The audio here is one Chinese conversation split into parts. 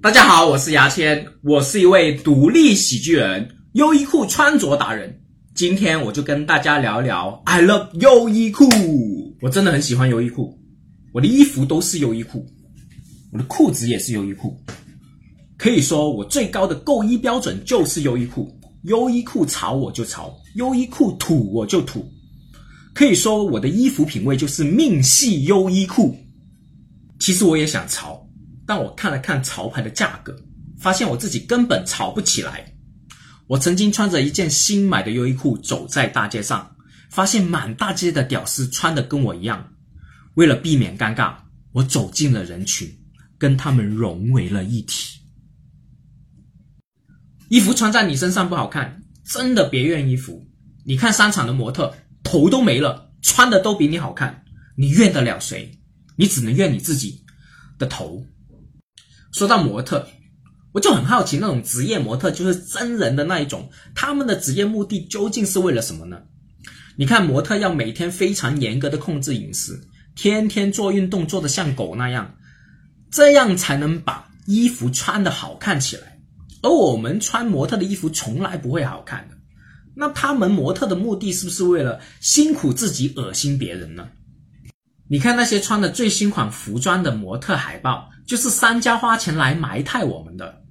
大家好，我是牙签，我是一位独立喜剧人，优衣库穿着达人。今天我就跟大家聊聊 I love 优衣库。我真的很喜欢优衣库，我的衣服都是优衣库，我的裤子也是优衣库。可以说我最高的购衣标准就是优衣库，优衣库潮我就潮，优衣库土我就土。可以说我的衣服品味就是命系优衣库。其实我也想潮。但我看了看潮牌的价格，发现我自己根本炒不起来。我曾经穿着一件新买的优衣库走在大街上，发现满大街的屌丝穿的跟我一样。为了避免尴尬，我走进了人群，跟他们融为了一体。衣服穿在你身上不好看，真的别怨衣服。你看商场的模特头都没了，穿的都比你好看，你怨得了谁？你只能怨你自己的头。说到模特，我就很好奇，那种职业模特就是真人的那一种，他们的职业目的究竟是为了什么呢？你看，模特要每天非常严格的控制饮食，天天做运动做的像狗那样，这样才能把衣服穿的好看起来。而我们穿模特的衣服从来不会好看的，那他们模特的目的是不是为了辛苦自己，恶心别人呢？你看那些穿的最新款服装的模特海报，就是商家花钱来埋汰我们的。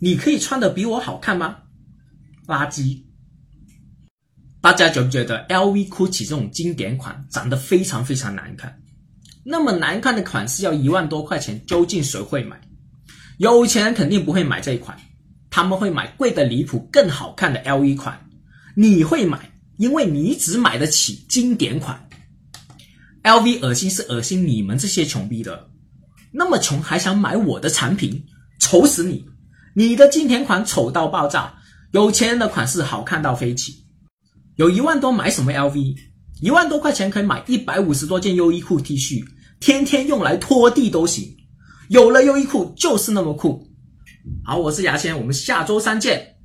你可以穿的比我好看吗？垃圾！大家觉不觉得 LV、GUCCI 这种经典款长得非常非常难看？那么难看的款式要一万多块钱，究竟谁会买？有钱人肯定不会买这一款，他们会买贵的离谱、更好看的 LV 款。你会买？因为你只买得起经典款，LV 恶心是恶心你们这些穷逼的，那么穷还想买我的产品，丑死你！你的经典款丑到爆炸，有钱人的款式好看到飞起。有一万多买什么 LV？一万多块钱可以买一百五十多件优衣库 T 恤，天天用来拖地都行。有了优衣库就是那么酷。好，我是牙签，我们下周三见。